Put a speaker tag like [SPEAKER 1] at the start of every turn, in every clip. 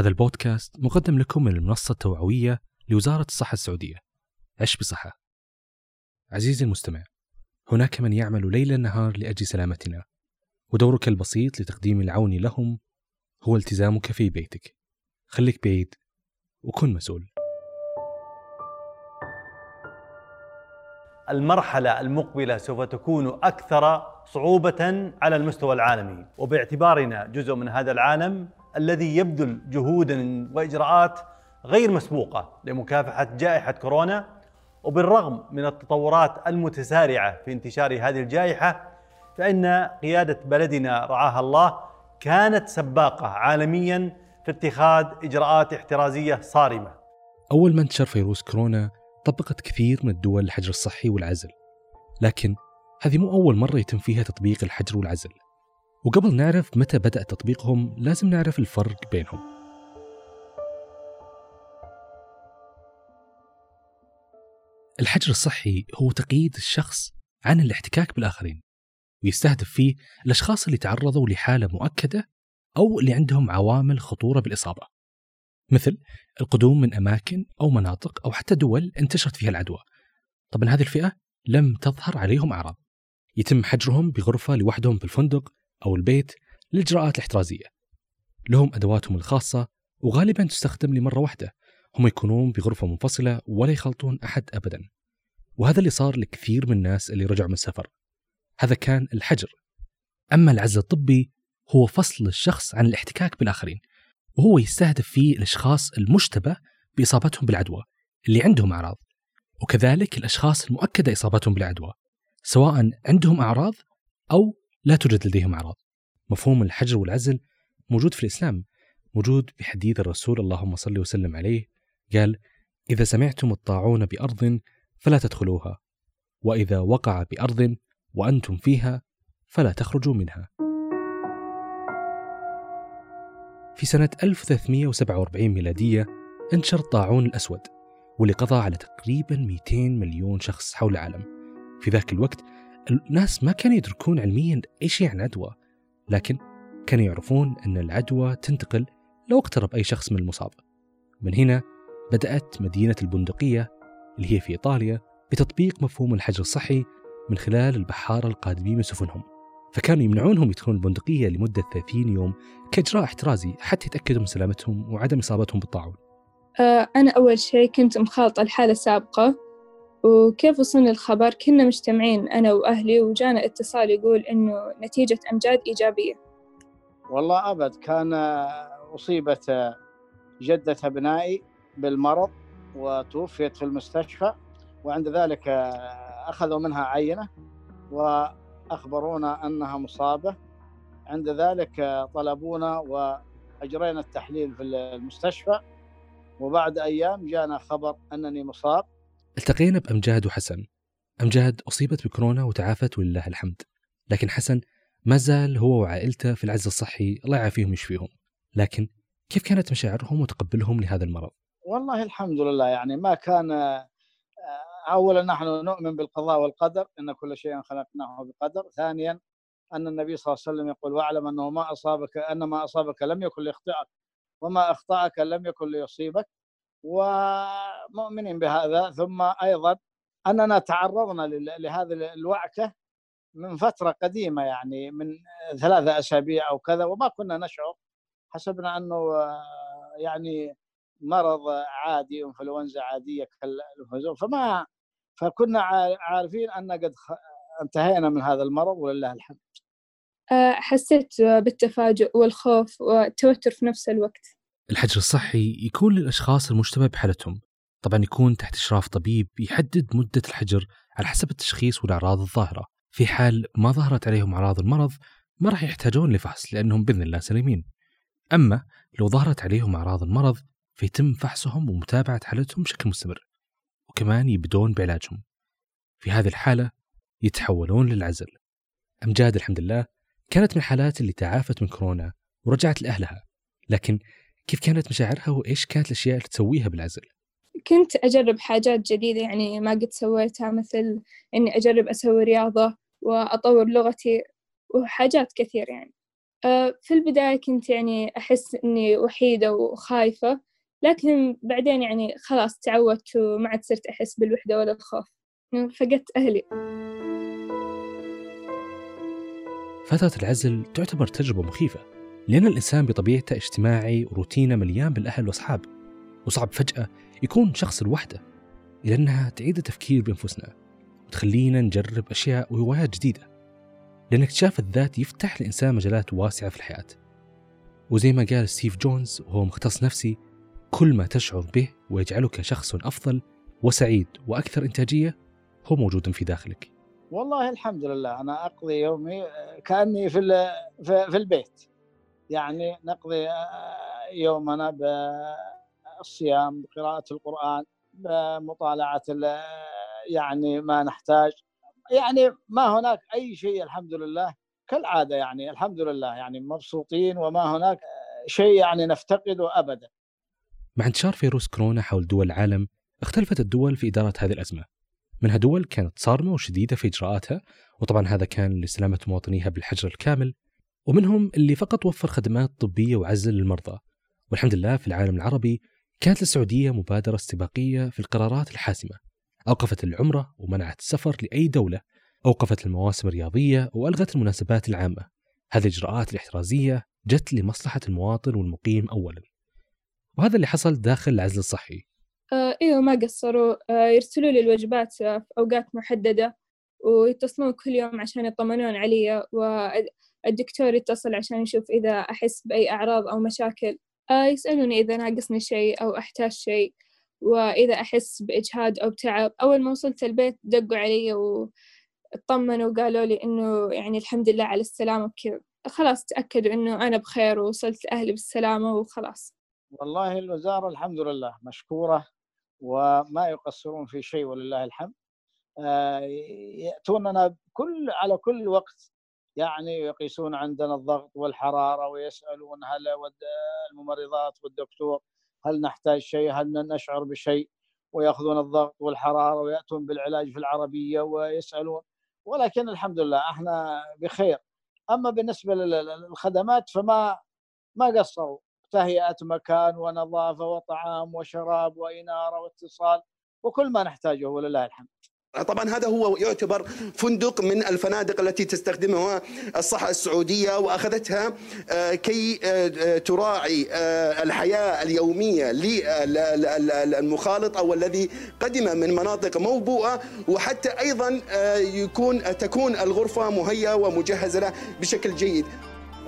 [SPEAKER 1] هذا البودكاست مقدم لكم من المنصة التوعوية لوزارة الصحة السعودية. عش بصحة. عزيزي المستمع هناك من يعمل ليل نهار لأجل سلامتنا ودورك البسيط لتقديم العون لهم هو التزامك في بيتك. خليك بعيد وكن مسؤول.
[SPEAKER 2] المرحلة المقبلة سوف تكون أكثر صعوبة على المستوى العالمي وباعتبارنا جزء من هذا العالم الذي يبذل جهودا وإجراءات غير مسبوقة لمكافحة جائحة كورونا وبالرغم من التطورات المتسارعة في انتشار هذه الجائحة فإن قيادة بلدنا رعاها الله كانت سباقة عالميا في اتخاذ إجراءات احترازية صارمة.
[SPEAKER 1] أول ما انتشر فيروس كورونا طبقت كثير من الدول الحجر الصحي والعزل لكن هذه مو أول مرة يتم فيها تطبيق الحجر والعزل. وقبل نعرف متى بدأ تطبيقهم لازم نعرف الفرق بينهم. الحجر الصحي هو تقييد الشخص عن الاحتكاك بالآخرين ويستهدف فيه الأشخاص اللي تعرضوا لحالة مؤكدة أو اللي عندهم عوامل خطورة بالإصابة. مثل القدوم من أماكن أو مناطق أو حتى دول انتشرت فيها العدوى. طبعا هذه الفئة لم تظهر عليهم أعراض. يتم حجرهم بغرفة لوحدهم في الفندق أو البيت للإجراءات الاحترازية. لهم أدواتهم الخاصة وغالبا تستخدم لمرة واحدة. هم يكونون بغرفة منفصلة ولا يخلطون أحد أبدا. وهذا اللي صار لكثير من الناس اللي رجعوا من السفر. هذا كان الحجر. أما العزل الطبي هو فصل الشخص عن الاحتكاك بالآخرين. وهو يستهدف فيه الأشخاص المشتبه بإصابتهم بالعدوى اللي عندهم أعراض. وكذلك الأشخاص المؤكدة إصابتهم بالعدوى سواء عندهم أعراض أو لا توجد لديهم أعراض. مفهوم الحجر والعزل موجود في الإسلام موجود بحديث الرسول اللهم صل وسلم عليه قال إذا سمعتم الطاعون بأرض فلا تدخلوها وإذا وقع بأرض وأنتم فيها فلا تخرجوا منها. في سنة 1347 ميلادية انتشر الطاعون الأسود واللي قضى على تقريبا 200 مليون شخص حول العالم. في ذاك الوقت الناس ما كانوا يدركون علميا إيش يعني عدوى لكن كانوا يعرفون أن العدوى تنتقل لو اقترب أي شخص من المصاب. من هنا بدأت مدينة البندقية اللي هي في إيطاليا بتطبيق مفهوم الحجر الصحي من خلال البحارة القادمين من سفنهم. فكانوا يمنعونهم يدخلون البندقية لمدة 30 يوم كإجراء احترازي حتى يتأكدوا من سلامتهم وعدم إصابتهم بالطاعون.
[SPEAKER 3] آه، أنا أول شيء كنت مخالطة الحالة السابقة وكيف وصلنا الخبر كنا مجتمعين أنا وأهلي وجانا اتصال يقول إنه نتيجة أمجاد إيجابية.
[SPEAKER 4] والله أبد كان أصيبت جدة أبنائي بالمرض وتوفيت في المستشفى وعند ذلك أخذوا منها عينة وأخبرونا أنها مصابة. عند ذلك طلبونا وأجرينا التحليل في المستشفى وبعد أيام جانا خبر أنني مصاب.
[SPEAKER 1] التقينا بأمجاد وحسن. أمجاد أصيبت بكورونا وتعافت ولله الحمد. لكن حسن ما زال هو وعائلته في العز الصحي الله يعافيهم ويشفيهم. لكن كيف كانت مشاعرهم وتقبلهم لهذا المرض؟
[SPEAKER 4] والله الحمد لله يعني ما كان اولا نحن نؤمن بالقضاء والقدر إن كل شيء خلقناه بقدر. ثانيا أن النبي صلى الله عليه وسلم يقول واعلم أنه ما أصابك أن ما أصابك لم يكن ليخطئك وما أخطأك لم يكن ليصيبك. ومؤمنين بهذا ثم أيضا أننا تعرضنا لهذه الوعكة من فترة قديمة يعني من ثلاثة أسابيع أو كذا وما كنا نشعر حسبنا أنه يعني مرض عادي إنفلونزا عادية كالإنفلونزا فما فكنا عارفين أن قد انتهينا من هذا المرض ولله الحمد.
[SPEAKER 3] آه، حسيت بالتفاجؤ والخوف والتوتر في نفس الوقت.
[SPEAKER 1] الحجر الصحي يكون للأشخاص المشتبه بحالتهم، طبعا يكون تحت إشراف طبيب يحدد مدة الحجر على حسب التشخيص والأعراض الظاهرة. في حال ما ظهرت عليهم أعراض المرض ما راح يحتاجون لفحص لأنهم بإذن الله سليمين. أما لو ظهرت عليهم أعراض المرض فيتم فحصهم ومتابعة حالتهم بشكل مستمر وكمان يبدون بعلاجهم في هذه الحالة يتحولون للعزل أمجاد الحمد لله كانت من الحالات اللي تعافت من كورونا ورجعت لأهلها لكن كيف كانت مشاعرها وإيش كانت الأشياء اللي تسويها بالعزل؟
[SPEAKER 3] كنت أجرب حاجات جديدة يعني ما قد سويتها مثل إني أجرب أسوي رياضة وأطور لغتي وحاجات كثير يعني. آه، في البداية كنت يعني أحس إني وحيدة وخايفة لكن بعدين يعني خلاص تعودت وما عاد صرت أحس بالوحدة ولا الخوف. فقدت أهلي.
[SPEAKER 1] فترة العزل تعتبر تجربة مخيفة. لأن الإنسان بطبيعته اجتماعي وروتينه مليان بالأهل والأصحاب وصعب فجأة يكون شخص لوحده لأنها تعيد التفكير بأنفسنا وتخلينا نجرب أشياء وهوايات جديدة لأن اكتشاف الذات يفتح الإنسان مجالات واسعة في الحياة. وزي ما قال ستيف جونز وهو مختص نفسي كل ما تشعر به ويجعلك شخص أفضل وسعيد وأكثر إنتاجية هو موجود في داخلك.
[SPEAKER 4] والله الحمد لله أنا أقضي يومي كأني في, في البيت. يعني نقضي يومنا بالصيام بقراءة القرآن بمطالعة يعني ما نحتاج. يعني ما هناك أي شيء الحمد لله. كالعادة يعني الحمد لله. يعني مبسوطين وما هناك شيء يعني نفتقده أبدا.
[SPEAKER 1] مع انتشار فيروس كورونا حول دول العالم اختلفت الدول في إدارة هذه الأزمة. منها دول كانت صارمة وشديدة في إجراءاتها وطبعا هذا كان لسلامة مواطنيها بالحجر الكامل ومنهم اللي فقط وفر خدمات طبية وعزل للمرضى. والحمد لله في العالم العربي كانت للسعودية مبادرة استباقية في القرارات الحاسمة. أوقفت العمرة ومنعت السفر لأي دولة أوقفت المواسم الرياضية وألغت المناسبات العامة. هذه الإجراءات الاحترازية جت لمصلحة المواطن والمقيم أولا. وهذا اللي حصل داخل العزل الصحي.
[SPEAKER 3] آه إيوه ما قصروا. آه يرسلوا لي الوجبات في أوقات محددة ويتصلون كل يوم عشان يطمنون علي. والدكتور يتصل عشان يشوف إذا أحس بأي أعراض أو مشاكل. آه يسألوني إذا ناقصني شيء أو أحتاج شيء وإذا أحس بإجهاد أو تعب. أول ما وصلت البيت دقوا علي واطمنوا وقالوا لي إنه يعني الحمد لله على السلامة وكذا. خلاص تأكدوا إنه أنا بخير ووصلت لأهلي بالسلامة وخلاص.
[SPEAKER 4] والله الوزارة الحمد لله مشكورة وما يقصرون في شيء ولله الحمد. آه، يأتوننا كل على كل وقت يعني يقيسون عندنا الضغط والحرارة ويسألون هل الممرضات والدكتور هل نحتاج شيء هل نشعر بشيء ويأخذون الضغط والحرارة ويأتون بالعلاج في العربية ويسألون. ولكن الحمد لله إحنا بخير. أما بالنسبة للخدمات فما ما قصروا. تهيئة مكان ونظافة وطعام وشراب وإنارة واتصال وكل ما نحتاجه ولله الحمد.
[SPEAKER 5] طبعا هذا هو يعتبر فندق من الفنادق التي تستخدمها الصحة السعودية وأخذتها آه، كي آه، تراعي آه، الحياة اليومية للمخالط أو الذي قدم من مناطق موبوءة وحتى أيضا يكون تكون الغرفة مهيئة ومجهزة له بشكل جيد.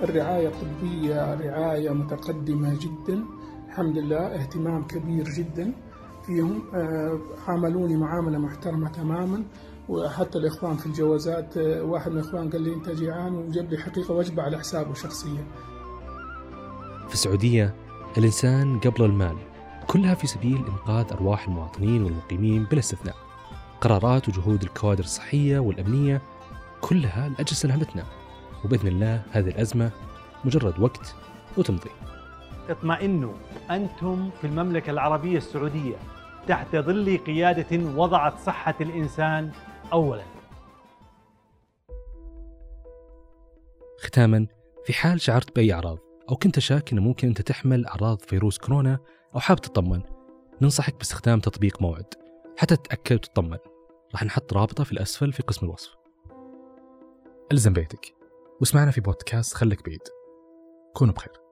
[SPEAKER 6] الرعاية الطبية رعاية متقدمة جدا. الحمد لله اهتمام كبير جدا. فيهم آه، عاملوني معاملة محترمة تماما وحتى الإخوان في الجوازات آه، واحد من الإخوان قال لي أنت جيعان وجاب لي حقيقة وجبة على حسابه شخصيا.
[SPEAKER 1] في السعودية الإنسان قبل المال كلها في سبيل إنقاذ أرواح المواطنين والمقيمين بلا استثناء. قرارات وجهود الكوادر الصحية والأمنية كلها لأجل سلامتنا. وبإذن الله هذه الأزمة مجرد وقت وتمضي.
[SPEAKER 2] اطمئنوا أنتم في المملكة العربية السعودية تحت ظل قيادة وضعت صحة الإنسان أولا.
[SPEAKER 1] ختاما في حال شعرت بأي أعراض أو كنت شاك أنه ممكن أنت تحمل أعراض فيروس كورونا أو حاب تطمن ننصحك باستخدام تطبيق موعد. حتى تتأكد وتطمن. راح نحط رابطة في الأسفل في قسم الوصف. ألزم بيتك. واسمعنا في بودكاست خلك بعيد كونوا بخير.